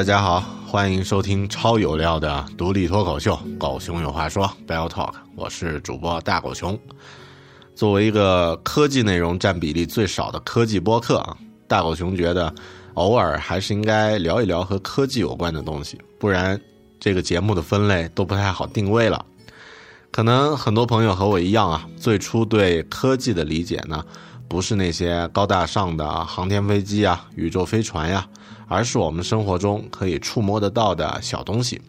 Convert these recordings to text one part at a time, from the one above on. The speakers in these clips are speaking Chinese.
大家好，欢迎收听超有料的独立脱口秀《狗熊有话说》Bell Talk，我是主播大狗熊。作为一个科技内容占比例最少的科技播客啊，大狗熊觉得偶尔还是应该聊一聊和科技有关的东西，不然这个节目的分类都不太好定位了。可能很多朋友和我一样啊，最初对科技的理解呢，不是那些高大上的航天飞机啊、宇宙飞船呀。而是我们生活中可以触摸得到的小东西，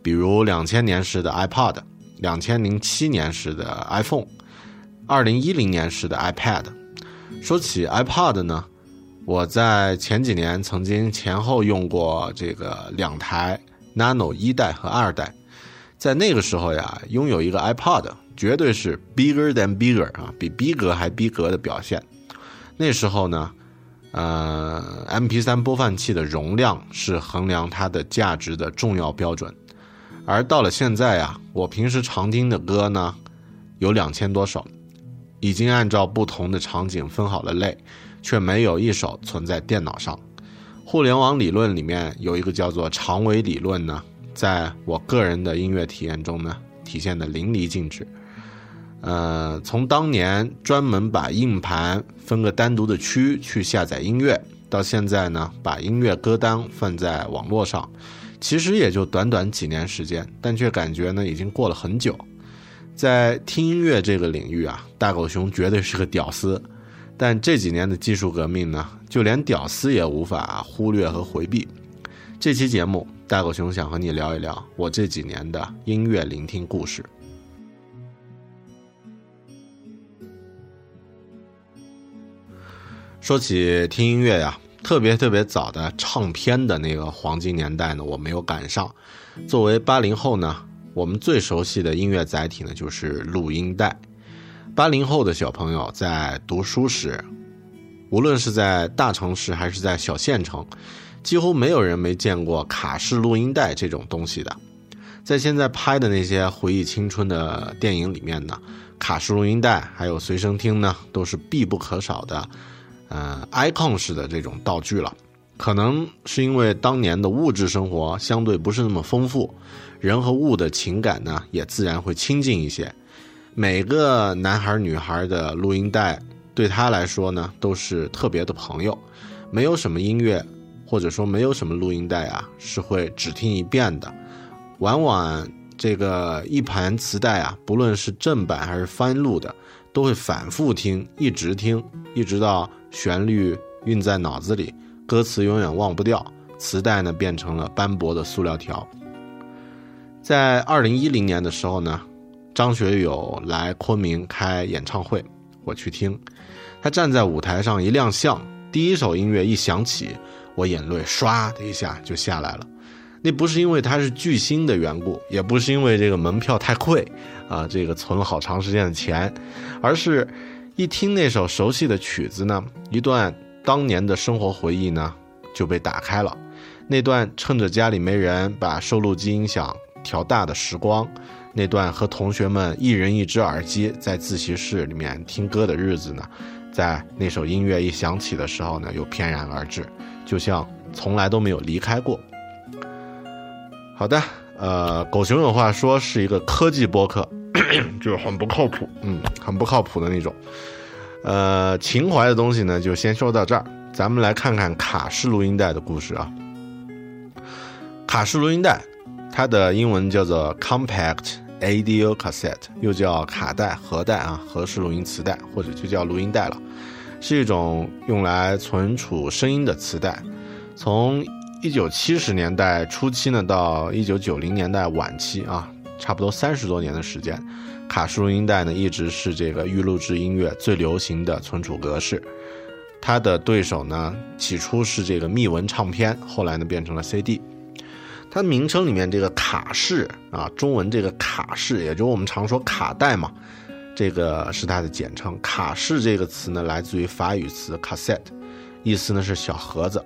比如两千年时的 iPod，两千零七年时的 iPhone，二零一零年时的 iPad。说起 iPod 呢，我在前几年曾经前后用过这个两台 Nano 一代和二代，在那个时候呀，拥有一个 iPod 绝对是 bigger than bigger 啊，比逼格还逼格的表现。那时候呢。呃，MP3 播放器的容量是衡量它的价值的重要标准，而到了现在啊，我平时常听的歌呢，有两千多首，已经按照不同的场景分好了类，却没有一首存在电脑上。互联网理论里面有一个叫做长尾理论呢，在我个人的音乐体验中呢，体现的淋漓尽致。呃，从当年专门把硬盘分个单独的区去下载音乐，到现在呢，把音乐歌单放在网络上，其实也就短短几年时间，但却感觉呢，已经过了很久。在听音乐这个领域啊，大狗熊绝对是个屌丝，但这几年的技术革命呢，就连屌丝也无法忽略和回避。这期节目，大狗熊想和你聊一聊我这几年的音乐聆听故事。说起听音乐呀，特别特别早的唱片的那个黄金年代呢，我没有赶上。作为八零后呢，我们最熟悉的音乐载体呢就是录音带。八零后的小朋友在读书时，无论是在大城市还是在小县城，几乎没有人没见过卡式录音带这种东西的。在现在拍的那些回忆青春的电影里面呢，卡式录音带还有随身听呢，都是必不可少的。呃，icon 式的这种道具了，可能是因为当年的物质生活相对不是那么丰富，人和物的情感呢也自然会亲近一些。每个男孩女孩的录音带对他来说呢都是特别的朋友，没有什么音乐或者说没有什么录音带啊是会只听一遍的，往往这个一盘磁带啊，不论是正版还是翻录的，都会反复听，一直听，一直到。旋律印在脑子里，歌词永远忘不掉。磁带呢变成了斑驳的塑料条。在二零一零年的时候呢，张学友来昆明开演唱会，我去听，他站在舞台上一亮相，第一首音乐一响起，我眼泪唰的一下就下来了。那不是因为他是巨星的缘故，也不是因为这个门票太贵啊，这个存了好长时间的钱，而是一听那首熟悉的曲子呢，一段当年的生活回忆呢就被打开了。那段趁着家里没人把收录机音响调大的时光，那段和同学们一人一只耳机在自习室里面听歌的日子呢，在那首音乐一响起的时候呢，又翩然而至，就像从来都没有离开过。好的，呃，狗熊有话说是一个科技播客，就很不靠谱，嗯，很不靠谱的那种。呃，情怀的东西呢，就先说到这儿。咱们来看看卡式录音带的故事啊。卡式录音带，它的英文叫做 Compact Audio Cassette，又叫卡带、盒带啊，盒式录音磁带，或者就叫录音带了，是一种用来存储声音的磁带，从。一九七十年代初期呢，到一九九零年代晚期啊，差不多三十多年的时间，卡式录音带呢一直是这个预录制音乐最流行的存储格式。它的对手呢，起初是这个密文唱片，后来呢变成了 CD。它名称里面这个卡式啊，中文这个卡式，也就是我们常说卡带嘛，这个是它的简称。卡式这个词呢，来自于法语词 cassette，意思呢是小盒子。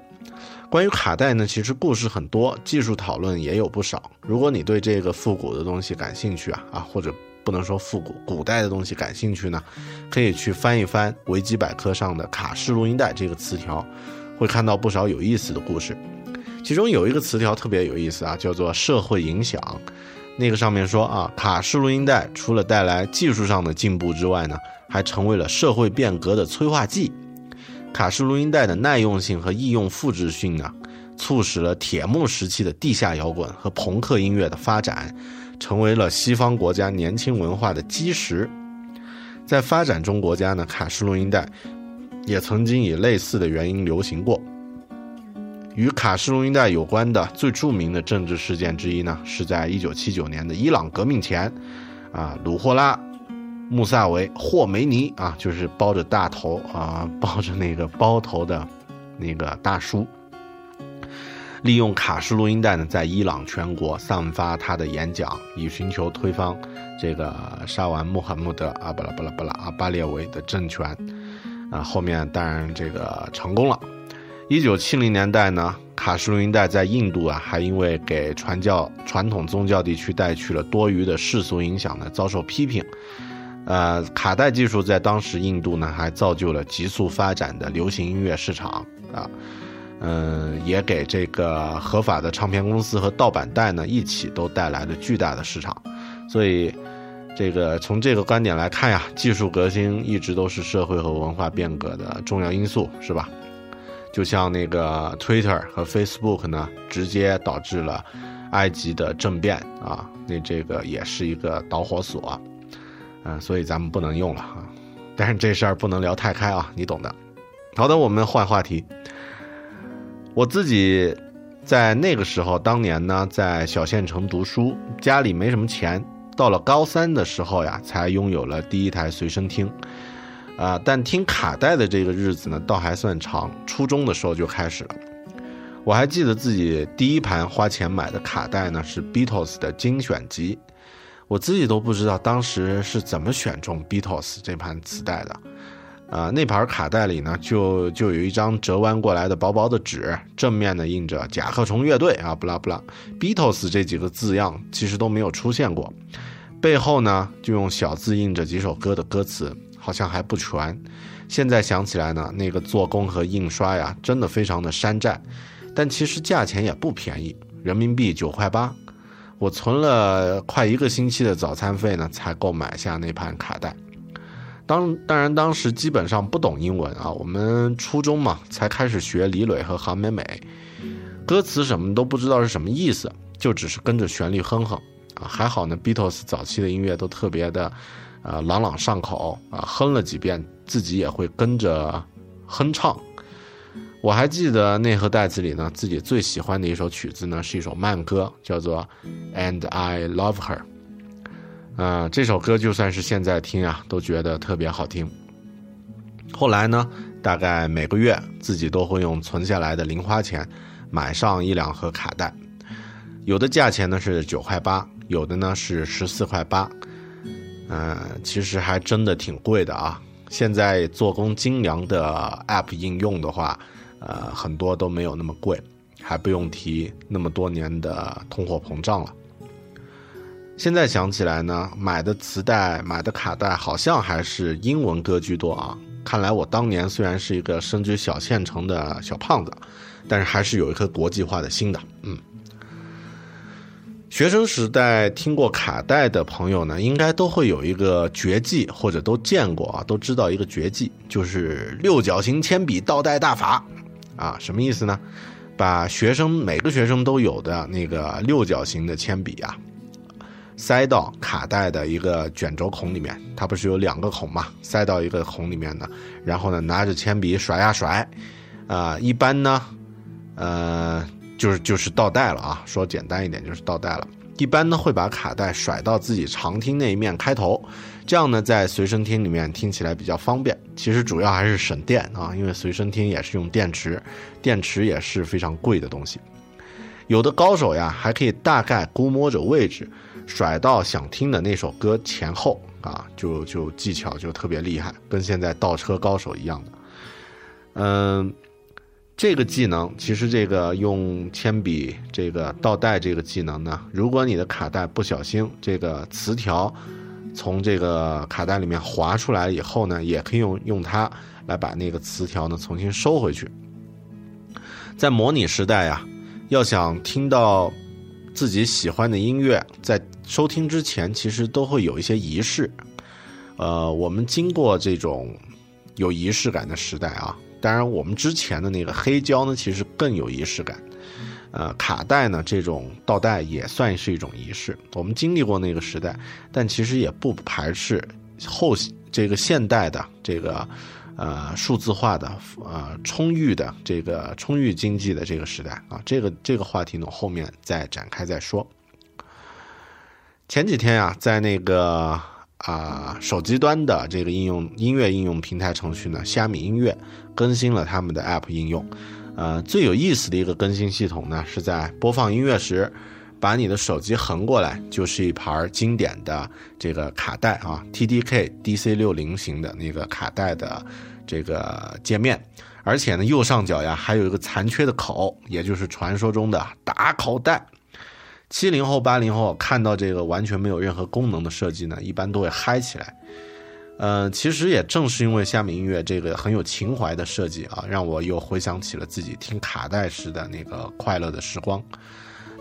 关于卡带呢，其实故事很多，技术讨论也有不少。如果你对这个复古的东西感兴趣啊啊，或者不能说复古，古代的东西感兴趣呢，可以去翻一翻维基百科上的“卡式录音带”这个词条，会看到不少有意思的故事。其中有一个词条特别有意思啊，叫做“社会影响”。那个上面说啊，卡式录音带除了带来技术上的进步之外呢，还成为了社会变革的催化剂。卡式录音带的耐用性和易用复制性呢，促使了铁幕时期的地下摇滚和朋克音乐的发展，成为了西方国家年轻文化的基石。在发展中国家呢，卡式录音带也曾经以类似的原因流行过。与卡式录音带有关的最著名的政治事件之一呢，是在一九七九年的伊朗革命前，啊，鲁霍拉。穆萨维·霍梅尼啊，就是包着大头啊，包着那个包头的，那个大叔，利用卡式录音带呢，在伊朗全国散发他的演讲，以寻求推翻这个沙完穆罕默德啊，巴拉巴拉巴拉阿巴列维的政权啊。后面当然这个成功了。一九七零年代呢，卡式录音带在印度啊，还因为给传教传统宗教地区带去了多余的世俗影响呢，遭受批评。呃，卡带技术在当时印度呢，还造就了急速发展的流行音乐市场啊，嗯，也给这个合法的唱片公司和盗版带呢一起都带来了巨大的市场。所以，这个从这个观点来看呀，技术革新一直都是社会和文化变革的重要因素，是吧？就像那个 Twitter 和 Facebook 呢，直接导致了埃及的政变啊，那这个也是一个导火索。嗯，所以咱们不能用了哈，但是这事儿不能聊太开啊，你懂的。好的，我们换话题。我自己在那个时候，当年呢，在小县城读书，家里没什么钱，到了高三的时候呀，才拥有了第一台随身听。啊，但听卡带的这个日子呢，倒还算长，初中的时候就开始了。我还记得自己第一盘花钱买的卡带呢，是 Beatles 的精选集。我自己都不知道当时是怎么选中 Beatles 这盘磁带的，啊，那盘卡带里呢，就就有一张折弯过来的薄薄的纸，正面呢印着甲壳虫乐队啊，不拉不拉，Beatles 这几个字样其实都没有出现过，背后呢就用小字印着几首歌的歌词，好像还不全。现在想起来呢，那个做工和印刷呀，真的非常的山寨，但其实价钱也不便宜，人民币九块八。我存了快一个星期的早餐费呢，才购买下那盘卡带。当当然当时基本上不懂英文啊，我们初中嘛，才开始学李磊和韩美美，歌词什么都不知道是什么意思，就只是跟着旋律哼哼啊。还好呢，Beatles 早期的音乐都特别的，呃，朗朗上口啊，哼了几遍，自己也会跟着哼唱。我还记得那盒袋子里呢，自己最喜欢的一首曲子呢，是一首慢歌，叫做《And I Love Her》。呃，这首歌就算是现在听啊，都觉得特别好听。后来呢，大概每个月自己都会用存下来的零花钱买上一两盒卡带，有的价钱呢是九块八，有的呢是十四块八，嗯，其实还真的挺贵的啊。现在做工精良的 App 应用的话，呃，很多都没有那么贵，还不用提那么多年的通货膨胀了。现在想起来呢，买的磁带、买的卡带好像还是英文歌居多啊。看来我当年虽然是一个身居小县城的小胖子，但是还是有一颗国际化的心的。嗯，学生时代听过卡带的朋友呢，应该都会有一个绝技，或者都见过啊，都知道一个绝技，就是六角形铅笔倒带大法啊。什么意思呢？把学生每个学生都有的那个六角形的铅笔啊。塞到卡带的一个卷轴孔里面，它不是有两个孔嘛？塞到一个孔里面的，然后呢，拿着铅笔甩呀甩，啊，一般呢，呃，就是就是倒带了啊。说简单一点，就是倒带了。一般呢，会把卡带甩到自己常听那一面开头，这样呢，在随身听里面听起来比较方便。其实主要还是省电啊，因为随身听也是用电池，电池也是非常贵的东西。有的高手呀，还可以大概估摸着位置。甩到想听的那首歌前后啊，就就技巧就特别厉害，跟现在倒车高手一样的。嗯，这个技能其实这个用铅笔这个倒带这个技能呢，如果你的卡带不小心这个磁条从这个卡带里面滑出来以后呢，也可以用用它来把那个磁条呢重新收回去。在模拟时代呀，要想听到。自己喜欢的音乐，在收听之前，其实都会有一些仪式。呃，我们经过这种有仪式感的时代啊，当然，我们之前的那个黑胶呢，其实更有仪式感。呃，卡带呢，这种倒带也算是一种仪式。我们经历过那个时代，但其实也不排斥后这个现代的这个。呃，数字化的，呃，充裕的这个充裕经济的这个时代啊，这个这个话题呢，后面再展开再说。前几天啊，在那个啊手机端的这个应用音乐应用平台程序呢，虾米音乐更新了他们的 App 应用。呃，最有意思的一个更新系统呢，是在播放音乐时。把你的手机横过来，就是一盘经典的这个卡带啊，TDK DC 六零型的那个卡带的这个界面，而且呢，右上角呀还有一个残缺的口，也就是传说中的打口袋。七零后、八零后看到这个完全没有任何功能的设计呢，一般都会嗨起来。嗯，其实也正是因为虾米音乐这个很有情怀的设计啊，让我又回想起了自己听卡带时的那个快乐的时光。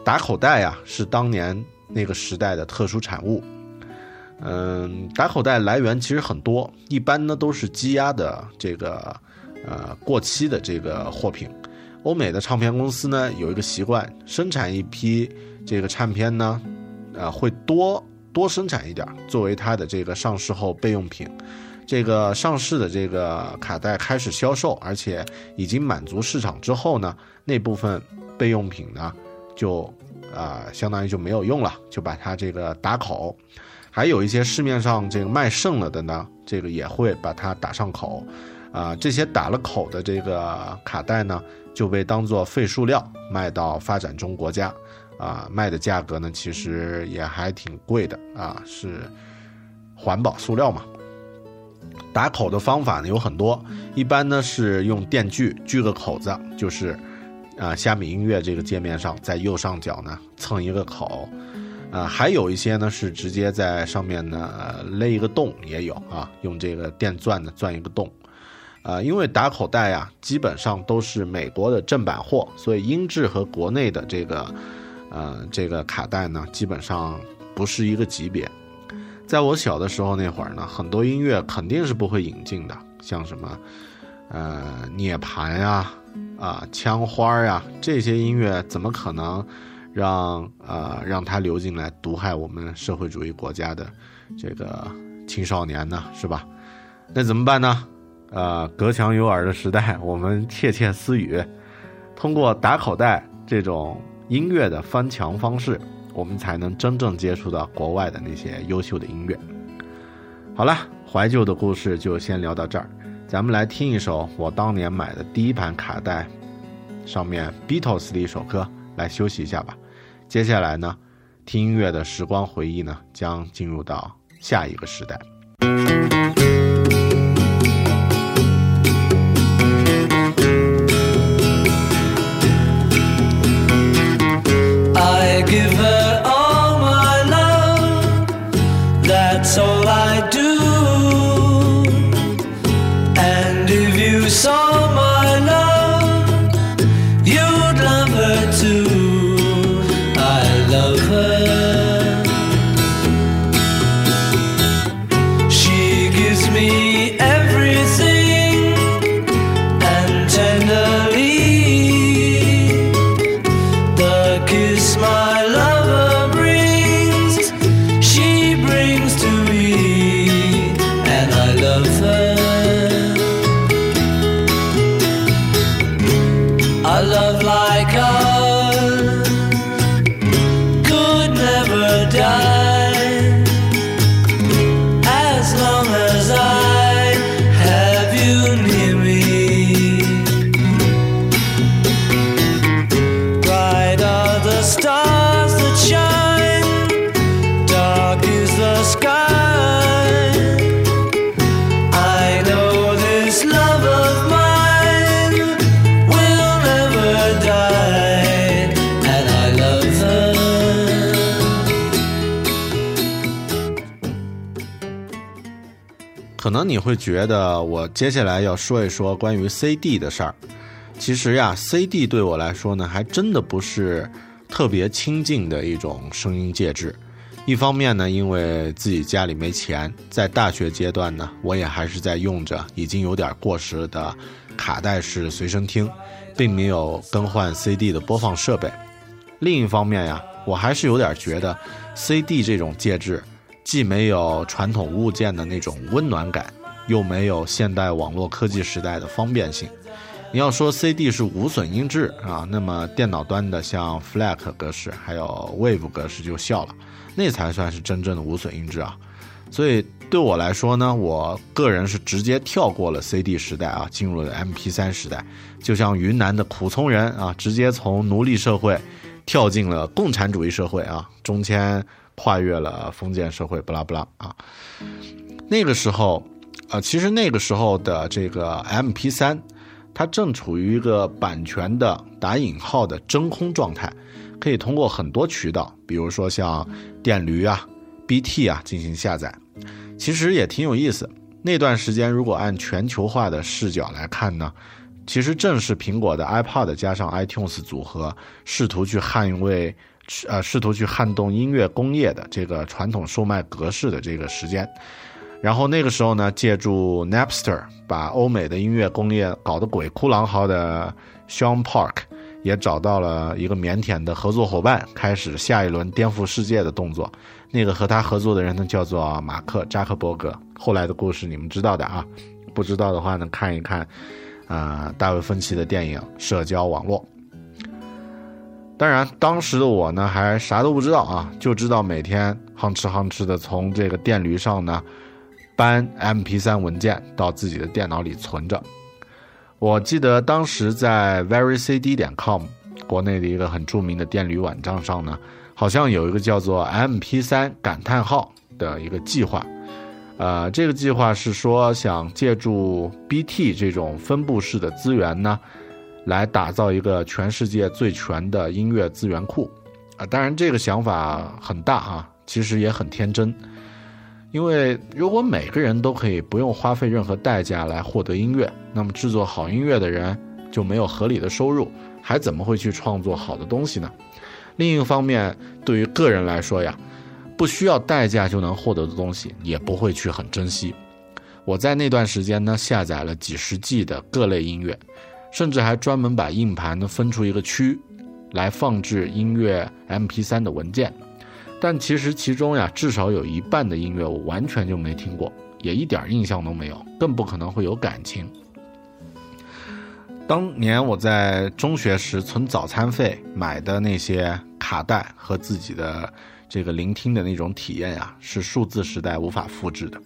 打口袋呀，是当年那个时代的特殊产物。嗯，打口袋来源其实很多，一般呢都是积压的这个呃过期的这个货品。欧美的唱片公司呢有一个习惯，生产一批这个唱片呢，呃会多多生产一点，作为它的这个上市后备用品。这个上市的这个卡带开始销售，而且已经满足市场之后呢，那部分备用品呢。就，啊，相当于就没有用了，就把它这个打口，还有一些市面上这个卖剩了的呢，这个也会把它打上口，啊，这些打了口的这个卡带呢，就被当做废塑料卖到发展中国家，啊，卖的价格呢其实也还挺贵的啊，是环保塑料嘛。打口的方法呢有很多，一般呢是用电锯锯个口子，就是。啊，虾米音乐这个界面上，在右上角呢蹭一个口，啊，还有一些呢是直接在上面呢勒一个洞，也有啊，用这个电钻呢钻一个洞，啊，因为打口袋呀基本上都是美国的正版货，所以音质和国内的这个，呃，这个卡带呢基本上不是一个级别。在我小的时候那会儿呢，很多音乐肯定是不会引进的，像什么，呃，涅槃呀。啊，枪花呀，这些音乐怎么可能让呃让它流进来毒害我们社会主义国家的这个青少年呢？是吧？那怎么办呢？呃，隔墙有耳的时代，我们窃窃私语，通过打口袋这种音乐的翻墙方式，我们才能真正接触到国外的那些优秀的音乐。好了，怀旧的故事就先聊到这儿，咱们来听一首我当年买的第一盘卡带，上面 Beatles 的一首歌，来休息一下吧。接下来呢，听音乐的时光回忆呢，将进入到下一个时代。可能你会觉得我接下来要说一说关于 CD 的事儿。其实呀，CD 对我来说呢，还真的不是特别亲近的一种声音介质。一方面呢，因为自己家里没钱，在大学阶段呢，我也还是在用着已经有点过时的卡带式随身听，并没有更换 CD 的播放设备。另一方面呀，我还是有点觉得 CD 这种介质，既没有传统物件的那种温暖感，又没有现代网络科技时代的方便性。你要说 CD 是无损音质啊，那么电脑端的像 FLAC 格式还有 WAVE 格式就笑了，那才算是真正的无损音质啊。所以对我来说呢，我个人是直接跳过了 CD 时代啊，进入了 MP3 时代，就像云南的苦葱人啊，直接从奴隶社会跳进了共产主义社会啊，中间跨越了封建社会，不拉不拉啊。那个时候，呃，其实那个时候的这个 MP3，它正处于一个版权的打引号的真空状态，可以通过很多渠道，比如说像电驴啊、BT 啊进行下载。其实也挺有意思。那段时间，如果按全球化的视角来看呢，其实正是苹果的 iPod 加上 iTunes 组合，试图去捍卫，呃，试图去撼动音乐工业的这个传统售卖格式的这个时间。然后那个时候呢，借助 Napster 把欧美的音乐工业搞得鬼哭狼嚎的 Sean Park，也找到了一个腼腆的合作伙伴，开始下一轮颠覆世界的动作。那个和他合作的人呢，叫做马克扎克伯格。后来的故事你们知道的啊，不知道的话呢，看一看，啊、大卫芬奇的电影《社交网络》。当然，当时的我呢，还啥都不知道啊，就知道每天哼哧哼哧的从这个电驴上呢，搬 MP3 文件到自己的电脑里存着。我记得当时在 verycd 点 com 国内的一个很著名的电驴网站上呢，好像有一个叫做 MP3 感叹号的一个计划。呃，这个计划是说想借助 BT 这种分布式的资源呢，来打造一个全世界最全的音乐资源库。啊、当然这个想法很大啊，其实也很天真。因为如果每个人都可以不用花费任何代价来获得音乐，那么制作好音乐的人就没有合理的收入，还怎么会去创作好的东西呢？另一方面，对于个人来说呀，不需要代价就能获得的东西，也不会去很珍惜。我在那段时间呢，下载了几十 G 的各类音乐，甚至还专门把硬盘呢分出一个区，来放置音乐 MP3 的文件。但其实其中呀，至少有一半的音乐我完全就没听过，也一点印象都没有，更不可能会有感情。当年我在中学时存早餐费买的那些卡带和自己的这个聆听的那种体验呀，是数字时代无法复制的。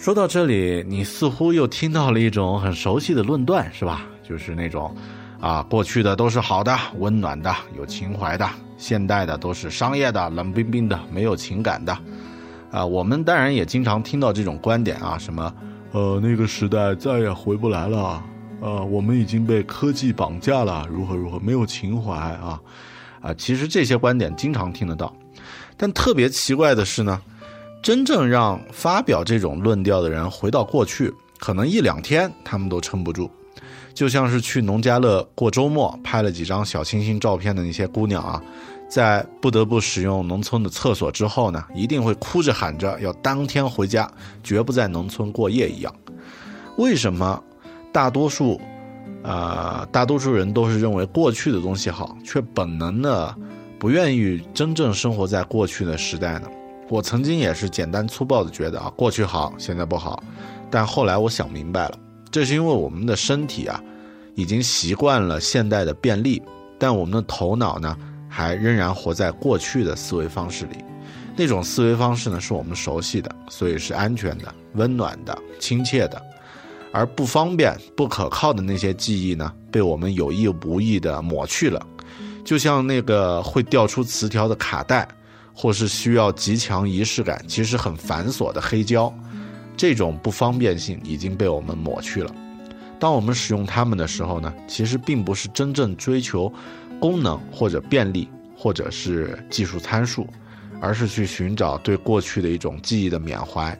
说到这里，你似乎又听到了一种很熟悉的论断，是吧？就是那种，啊，过去的都是好的、温暖的、有情怀的，现代的都是商业的、冷冰冰的、没有情感的。啊，我们当然也经常听到这种观点啊，什么，呃，那个时代再也回不来了，呃，我们已经被科技绑架了，如何如何，没有情怀啊，啊，其实这些观点经常听得到，但特别奇怪的是呢。真正让发表这种论调的人回到过去，可能一两天他们都撑不住。就像是去农家乐过周末，拍了几张小清新照片的那些姑娘啊，在不得不使用农村的厕所之后呢，一定会哭着喊着要当天回家，绝不在农村过夜一样。为什么大多数，呃，大多数人都是认为过去的东西好，却本能的不愿意真正生活在过去的时代呢？我曾经也是简单粗暴的觉得啊，过去好，现在不好。但后来我想明白了，这是因为我们的身体啊，已经习惯了现代的便利，但我们的头脑呢，还仍然活在过去的思维方式里。那种思维方式呢，是我们熟悉的，所以是安全的、温暖的、亲切的。而不方便、不可靠的那些记忆呢，被我们有意无意的抹去了，就像那个会掉出词条的卡带。或是需要极强仪式感、其实很繁琐的黑胶，这种不方便性已经被我们抹去了。当我们使用它们的时候呢，其实并不是真正追求功能或者便利，或者是技术参数，而是去寻找对过去的一种记忆的缅怀。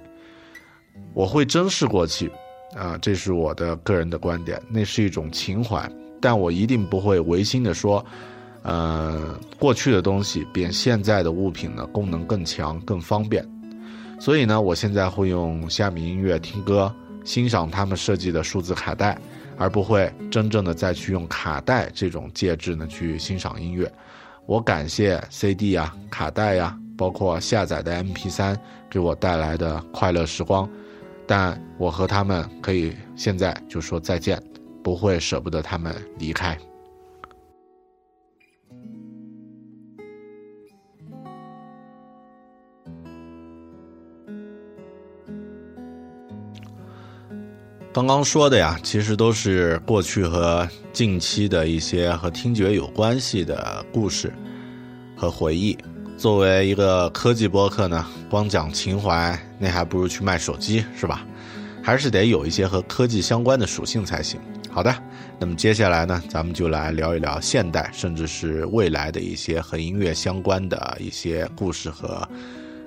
我会珍视过去，啊，这是我的个人的观点，那是一种情怀，但我一定不会违心的说。呃，过去的东西比现在的物品呢功能更强、更方便，所以呢，我现在会用虾米音乐听歌，欣赏他们设计的数字卡带，而不会真正的再去用卡带这种介质呢去欣赏音乐。我感谢 CD 呀、卡带呀，包括下载的 MP3 给我带来的快乐时光，但我和他们可以现在就说再见，不会舍不得他们离开。刚刚说的呀，其实都是过去和近期的一些和听觉有关系的故事和回忆。作为一个科技播客呢，光讲情怀，那还不如去卖手机，是吧？还是得有一些和科技相关的属性才行。好的，那么接下来呢，咱们就来聊一聊现代甚至是未来的一些和音乐相关的一些故事和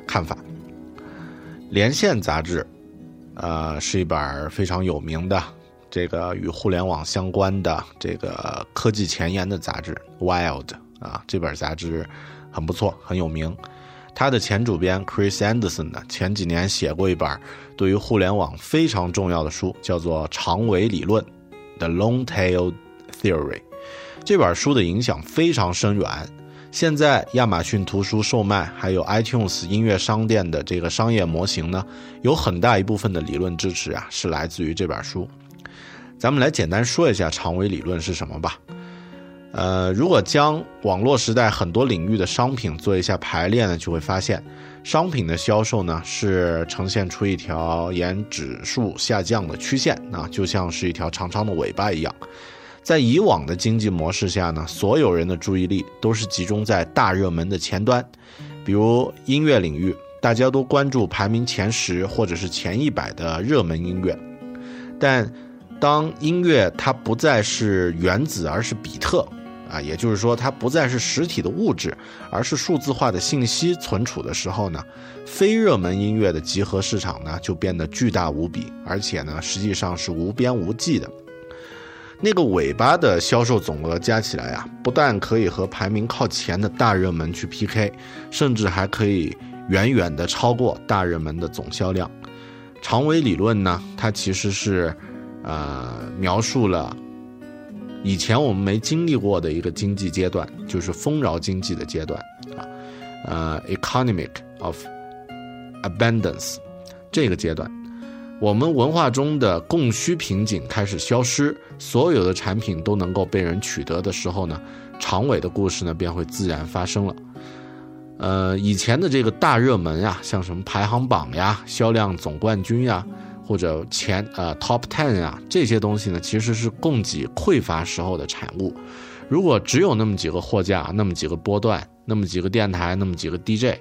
看法。连线杂志。呃，是一本非常有名的这个与互联网相关的这个科技前沿的杂志《Wild》啊，这本杂志很不错，很有名。他的前主编 Chris Anderson 呢，前几年写过一本对于互联网非常重要的书，叫做《长尾理论》（The Long Tail Theory）。这本书的影响非常深远。现在亚马逊图书售卖，还有 iTunes 音乐商店的这个商业模型呢，有很大一部分的理论支持啊，是来自于这本书。咱们来简单说一下长尾理论是什么吧。呃，如果将网络时代很多领域的商品做一下排列呢，就会发现，商品的销售呢是呈现出一条沿指数下降的曲线啊，就像是一条长长的尾巴一样。在以往的经济模式下呢，所有人的注意力都是集中在大热门的前端，比如音乐领域，大家都关注排名前十或者是前一百的热门音乐。但当音乐它不再是原子，而是比特，啊，也就是说它不再是实体的物质，而是数字化的信息存储的时候呢，非热门音乐的集合市场呢就变得巨大无比，而且呢实际上是无边无际的。那个尾巴的销售总额加起来啊，不但可以和排名靠前的大热门去 PK，甚至还可以远远的超过大热门的总销量。长尾理论呢，它其实是，呃，描述了以前我们没经历过的一个经济阶段，就是丰饶经济的阶段啊，呃，economic of abundance 这个阶段。我们文化中的供需瓶颈开始消失，所有的产品都能够被人取得的时候呢，长尾的故事呢便会自然发生了。呃，以前的这个大热门呀，像什么排行榜呀、销量总冠军呀，或者前呃 top ten 呀，这些东西呢，其实是供给匮乏时候的产物。如果只有那么几个货架、那么几个波段、那么几个电台、那么几个 DJ，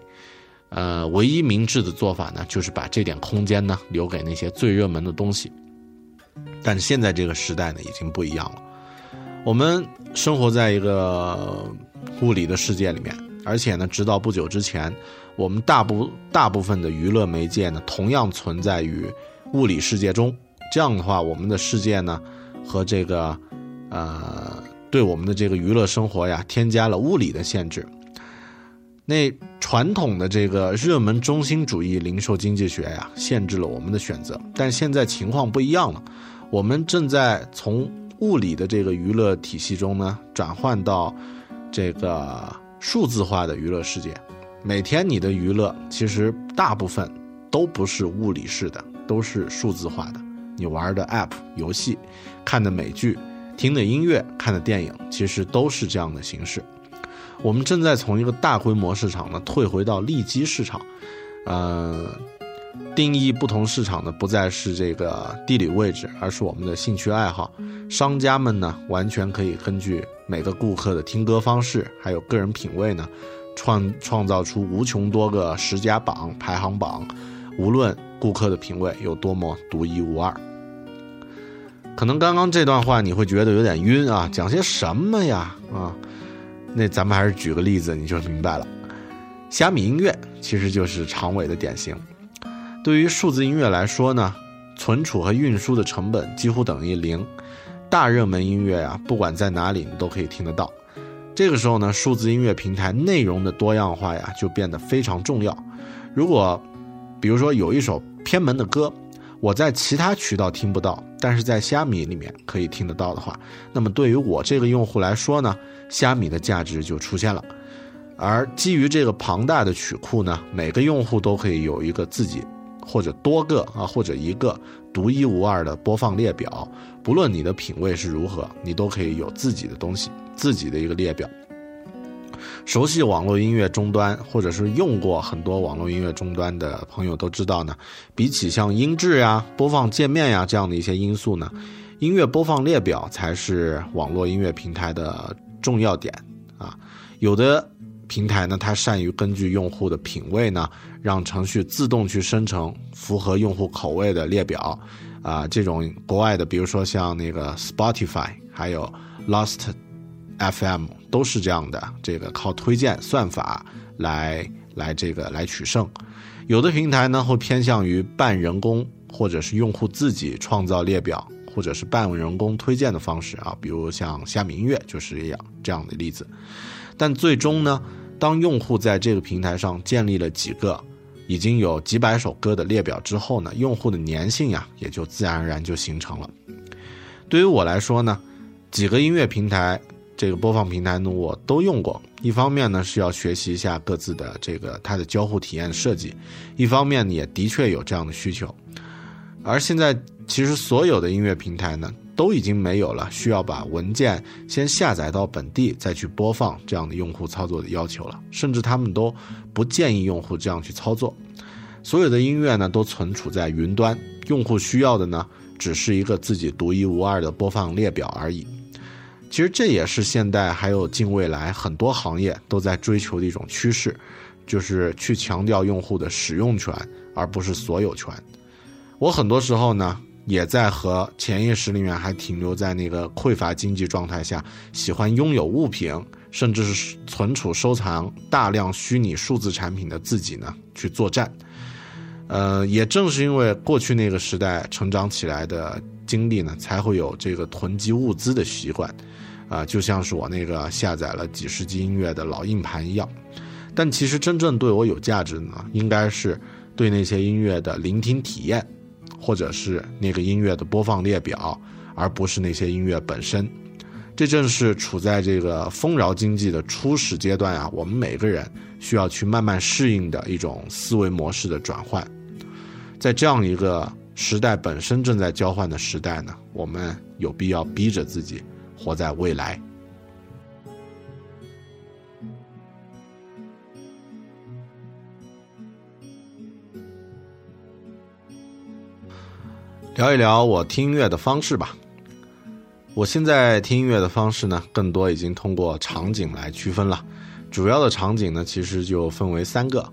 呃，唯一明智的做法呢，就是把这点空间呢留给那些最热门的东西。但是现在这个时代呢，已经不一样了。我们生活在一个物理的世界里面，而且呢，直到不久之前，我们大部大部分的娱乐媒介呢，同样存在于物理世界中。这样的话，我们的世界呢，和这个呃，对我们的这个娱乐生活呀，添加了物理的限制。那传统的这个热门中心主义零售经济学呀，限制了我们的选择。但现在情况不一样了，我们正在从物理的这个娱乐体系中呢，转换到这个数字化的娱乐世界。每天你的娱乐其实大部分都不是物理式的，都是数字化的。你玩的 App 游戏、看的美剧、听的音乐、看的电影，其实都是这样的形式。我们正在从一个大规模市场呢退回到利基市场，呃，定义不同市场呢不再是这个地理位置，而是我们的兴趣爱好。商家们呢完全可以根据每个顾客的听歌方式，还有个人品味呢，创创造出无穷多个十佳榜、排行榜，无论顾客的品味有多么独一无二。可能刚刚这段话你会觉得有点晕啊，讲些什么呀啊？那咱们还是举个例子，你就明白了。虾米音乐其实就是长尾的典型。对于数字音乐来说呢，存储和运输的成本几乎等于零。大热门音乐啊，不管在哪里你都可以听得到。这个时候呢，数字音乐平台内容的多样化呀，就变得非常重要。如果，比如说有一首偏门的歌，我在其他渠道听不到，但是在虾米里面可以听得到的话，那么对于我这个用户来说呢，虾米的价值就出现了。而基于这个庞大的曲库呢，每个用户都可以有一个自己或者多个啊或者一个独一无二的播放列表，不论你的品味是如何，你都可以有自己的东西，自己的一个列表。熟悉网络音乐终端，或者是用过很多网络音乐终端的朋友都知道呢，比起像音质呀、播放界面呀这样的一些因素呢，音乐播放列表才是网络音乐平台的重要点啊。有的平台呢，它善于根据用户的品味呢，让程序自动去生成符合用户口味的列表啊。这种国外的，比如说像那个 Spotify，还有 Lost。FM 都是这样的，这个靠推荐算法来来这个来取胜。有的平台呢会偏向于半人工或者是用户自己创造列表，或者是半人工推荐的方式啊，比如像虾米音乐就是一样这样的例子。但最终呢，当用户在这个平台上建立了几个已经有几百首歌的列表之后呢，用户的粘性呀也就自然而然就形成了。对于我来说呢，几个音乐平台。这个播放平台呢，我都用过。一方面呢是要学习一下各自的这个它的交互体验设计，一方面呢也的确有这样的需求。而现在其实所有的音乐平台呢，都已经没有了需要把文件先下载到本地再去播放这样的用户操作的要求了，甚至他们都不建议用户这样去操作。所有的音乐呢都存储在云端，用户需要的呢只是一个自己独一无二的播放列表而已。其实这也是现代还有近未来很多行业都在追求的一种趋势，就是去强调用户的使用权，而不是所有权。我很多时候呢，也在和潜意识里面还停留在那个匮乏经济状态下，喜欢拥有物品，甚至是存储收藏大量虚拟数字产品的自己呢去作战。呃，也正是因为过去那个时代成长起来的经历呢，才会有这个囤积物资的习惯。啊，就像是我那个下载了几十 G 音乐的老硬盘一样，但其实真正对我有价值的呢，应该是对那些音乐的聆听体验，或者是那个音乐的播放列表，而不是那些音乐本身。这正是处在这个丰饶经济的初始阶段啊，我们每个人需要去慢慢适应的一种思维模式的转换。在这样一个时代本身正在交换的时代呢，我们有必要逼着自己。活在未来。聊一聊我听音乐的方式吧。我现在听音乐的方式呢更多已经通过场景来区分了。主要的场景呢其实就分为三个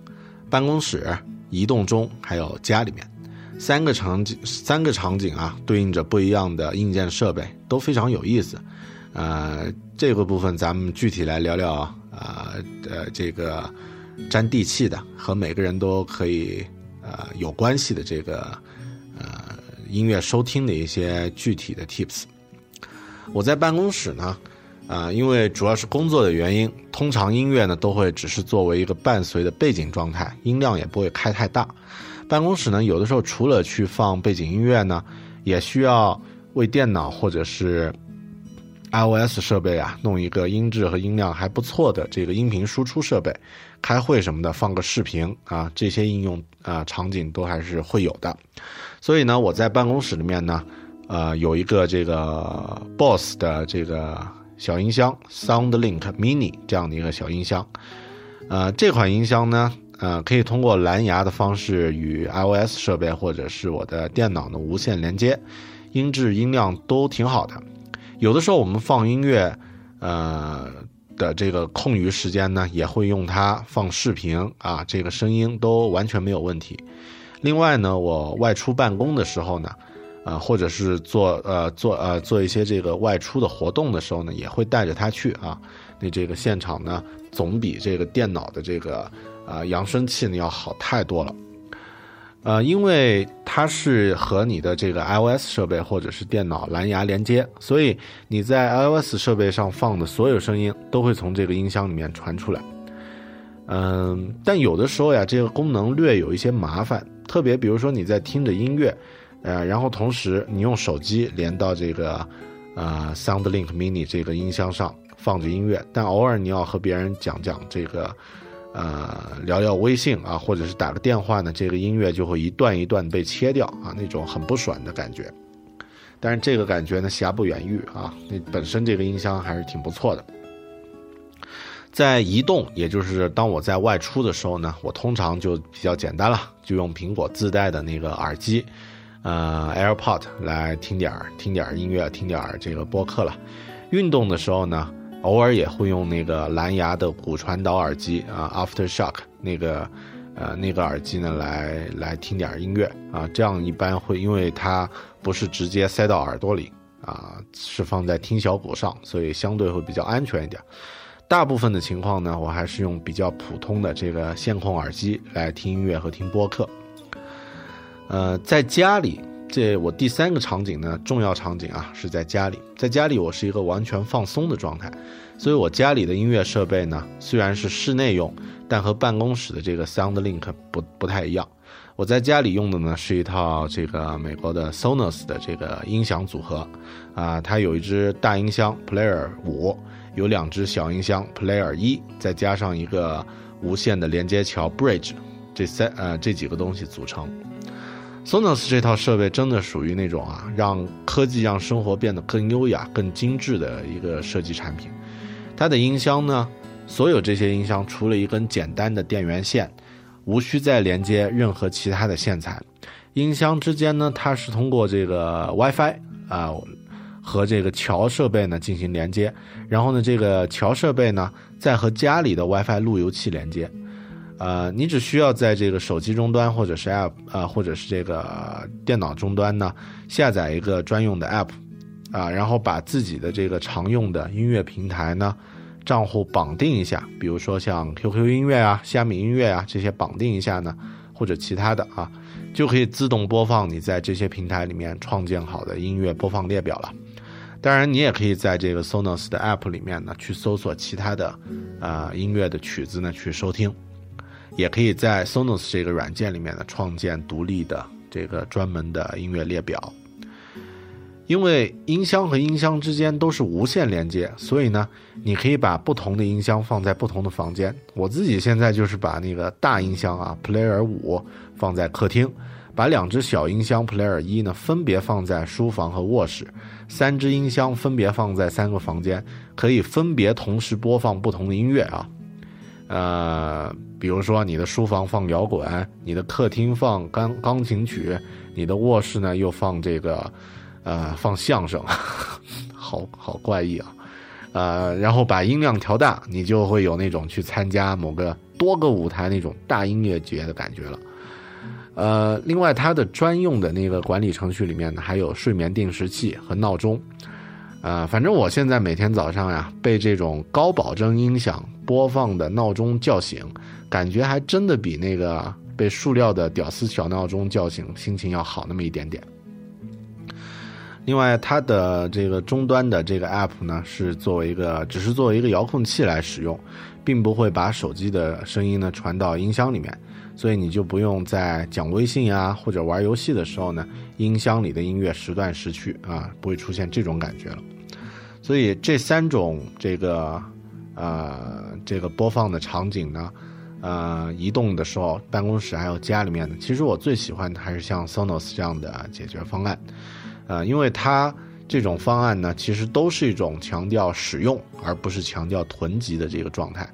办公室移动中还有家里面。三个场景，三个场景啊，对应着不一样的硬件设备，都非常有意思。呃，这个部分咱们具体来聊聊啊，呃，这个沾地气的，和每个人都可以呃有关系的这个呃音乐收听的一些具体的 tips。我在办公室呢，啊、因为主要是工作的原因，通常音乐呢都会只是作为一个伴随的背景状态，音量也不会开太大。办公室呢，有的时候除了去放背景音乐呢，也需要为电脑或者是 iOS 设备啊弄一个音质和音量还不错的这个音频输出设备，开会什么的放个视频啊，这些应用啊场景都还是会有的。所以呢，我在办公室里面呢，呃，有一个这个 BOSS 的这个小音箱 SoundLink Mini 这样的一个小音箱，呃，这款音箱呢，呃，可以通过蓝牙的方式与 iOS 设备或者是我的电脑呢无线连接，音质音量都挺好的。有的时候我们放音乐，呃的这个空余时间呢，也会用它放视频啊，这个声音都完全没有问题。另外呢，我外出办公的时候呢，呃，或者是做呃做呃做一些这个外出的活动的时候呢，也会带着它去啊。那这个现场呢，总比这个电脑的这个呃扬声器呢要好太多了。呃，因为它是和你的这个 iOS 设备或者是电脑蓝牙连接，所以你在 iOS 设备上放的所有声音都会从这个音箱里面传出来。嗯，但有的时候呀，这个功能略有一些麻烦，特别比如说你在听着音乐，呃，然后同时你用手机连到这个呃 SoundLink Mini 这个音箱上放着音乐，但偶尔你要和别人讲讲这个。呃，聊聊微信啊，或者是打个电话呢，这个音乐就会一段一段被切掉啊，那种很不爽的感觉。但是这个感觉呢，瑕不掩瑜啊，那本身这个音箱还是挺不错的。在移动，也就是当我在外出的时候呢，我通常就比较简单了，就用苹果自带的那个耳机，呃，AirPod 来听点儿听点儿音乐，听点儿这个播客了。运动的时候呢。偶尔也会用那个蓝牙的骨传导耳机啊，AfterShock 那个，呃，那个耳机呢，来来听点音乐啊，这样一般会，因为它不是直接塞到耳朵里啊，是放在听小骨上，所以相对会比较安全一点。大部分的情况呢，我还是用比较普通的这个线控耳机来听音乐和听播客。呃，在家里。这我第三个场景呢，重要场景啊，是在家里。在家里，我是一个完全放松的状态，所以我家里的音乐设备呢，虽然是室内用，但和办公室的这个 SoundLink 不不太一样。我在家里用的呢，是一套这个美国的 Sonos 的这个音响组合，啊，它有一只大音箱 Player 五，有两只小音箱 Player 一，再加上一个无线的连接桥 Bridge，这三呃这几个东西组成。Sonos 这套设备真的属于那种啊，让科技让生活变得更优雅、更精致的一个设计产品。它的音箱呢，所有这些音箱除了一根简单的电源线，无需再连接任何其他的线材。音箱之间呢，它是通过这个 WiFi 啊和这个桥设备呢进行连接，然后呢，这个桥设备呢再和家里的 WiFi 路由器连接。呃，你只需要在这个手机终端或者是 App 啊，或者是这个电脑终端呢，下载一个专用的 App，啊，然后把自己的这个常用的音乐平台呢账户绑定一下，比如说像 QQ 音乐啊、虾米音乐啊这些绑定一下呢，或者其他的啊，就可以自动播放你在这些平台里面创建好的音乐播放列表了。当然，你也可以在这个 Sonos 的 App 里面呢去搜索其他的啊音乐的曲子呢去收听。也可以在 Sonos 这个软件里面呢创建独立的这个专门的音乐列表。因为音箱和音箱之间都是无线连接，所以呢，你可以把不同的音箱放在不同的房间。我自己现在就是把那个大音箱啊，Player 五放在客厅，把两只小音箱 Player 一呢分别放在书房和卧室，三只音箱分别放在三个房间，可以分别同时播放不同的音乐啊。呃，比如说你的书房放摇滚，你的客厅放钢钢琴曲，你的卧室呢又放这个，呃，放相声，好好怪异啊。呃，然后把音量调大，你就会有那种去参加某个多个舞台那种大音乐节的感觉了。呃，另外它的专用的那个管理程序里面呢，还有睡眠定时器和闹钟。呃，反正我现在每天早上呀，被这种高保真音响播放的闹钟叫醒，感觉还真的比那个被塑料的屌丝小闹钟叫醒心情要好那么一点点。另外，它的这个终端的这个 app 呢，是作为一个只是作为一个遥控器来使用，并不会把手机的声音呢传到音箱里面，所以你就不用在讲微信啊或者玩游戏的时候呢，音箱里的音乐时断时续啊，不会出现这种感觉了。所以这三种这个呃这个播放的场景呢，呃，移动的时候，办公室还有家里面的，其实我最喜欢的还是像 Sonos 这样的解决方案。呃，因为它这种方案呢，其实都是一种强调使用，而不是强调囤积的这个状态。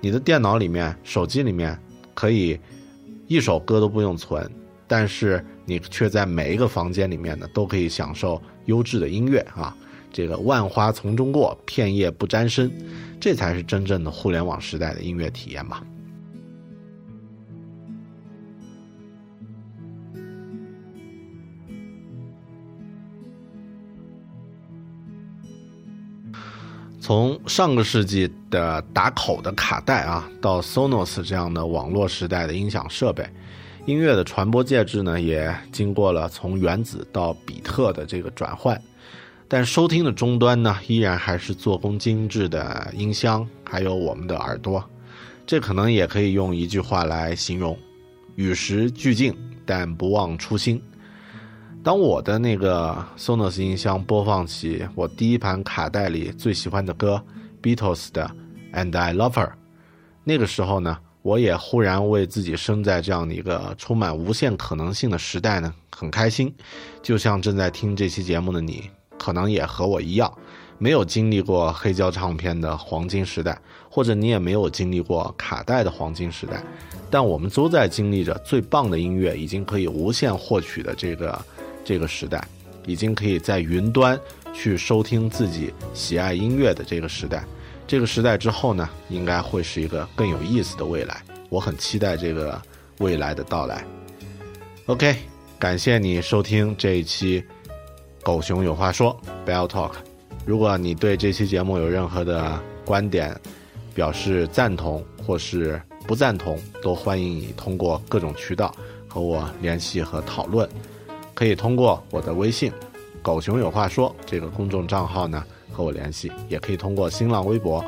你的电脑里面、手机里面可以一首歌都不用存，但是你却在每一个房间里面呢，都可以享受优质的音乐啊。这个万花丛中过，片叶不沾身，这才是真正的互联网时代的音乐体验吧。从上个世纪的打口的卡带啊，到 Sonos 这样的网络时代的音响设备，音乐的传播介质呢，也经过了从原子到比特的这个转换。但收听的终端呢，依然还是做工精致的音箱，还有我们的耳朵。这可能也可以用一句话来形容：与时俱进，但不忘初心。当我的那个 Sonos 音箱播放起我第一盘卡带里最喜欢的歌 Beatles 的《And I Love Her》，那个时候呢，我也忽然为自己生在这样的一个充满无限可能性的时代呢，很开心。就像正在听这期节目的你，可能也和我一样，没有经历过黑胶唱片的黄金时代，或者你也没有经历过卡带的黄金时代，但我们都在经历着最棒的音乐已经可以无限获取的这个。这个时代，已经可以在云端去收听自己喜爱音乐的这个时代。这个时代之后呢，应该会是一个更有意思的未来。我很期待这个未来的到来。OK，感谢你收听这一期《狗熊有话说》Bell Talk。如果你对这期节目有任何的观点，表示赞同或是不赞同，都欢迎你通过各种渠道和我联系和讨论。可以通过我的微信“狗熊有话说”这个公众账号呢和我联系，也可以通过新浪微博，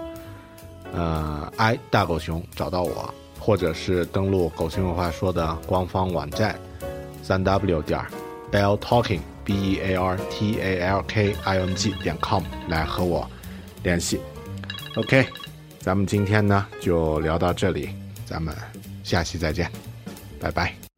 呃，i 大狗熊找到我，或者是登录“狗熊有话说”的官方网站，三 w 点 bell talking b e a r t a l k i n g 点 com 来和我联系。OK，咱们今天呢就聊到这里，咱们下期再见，拜拜。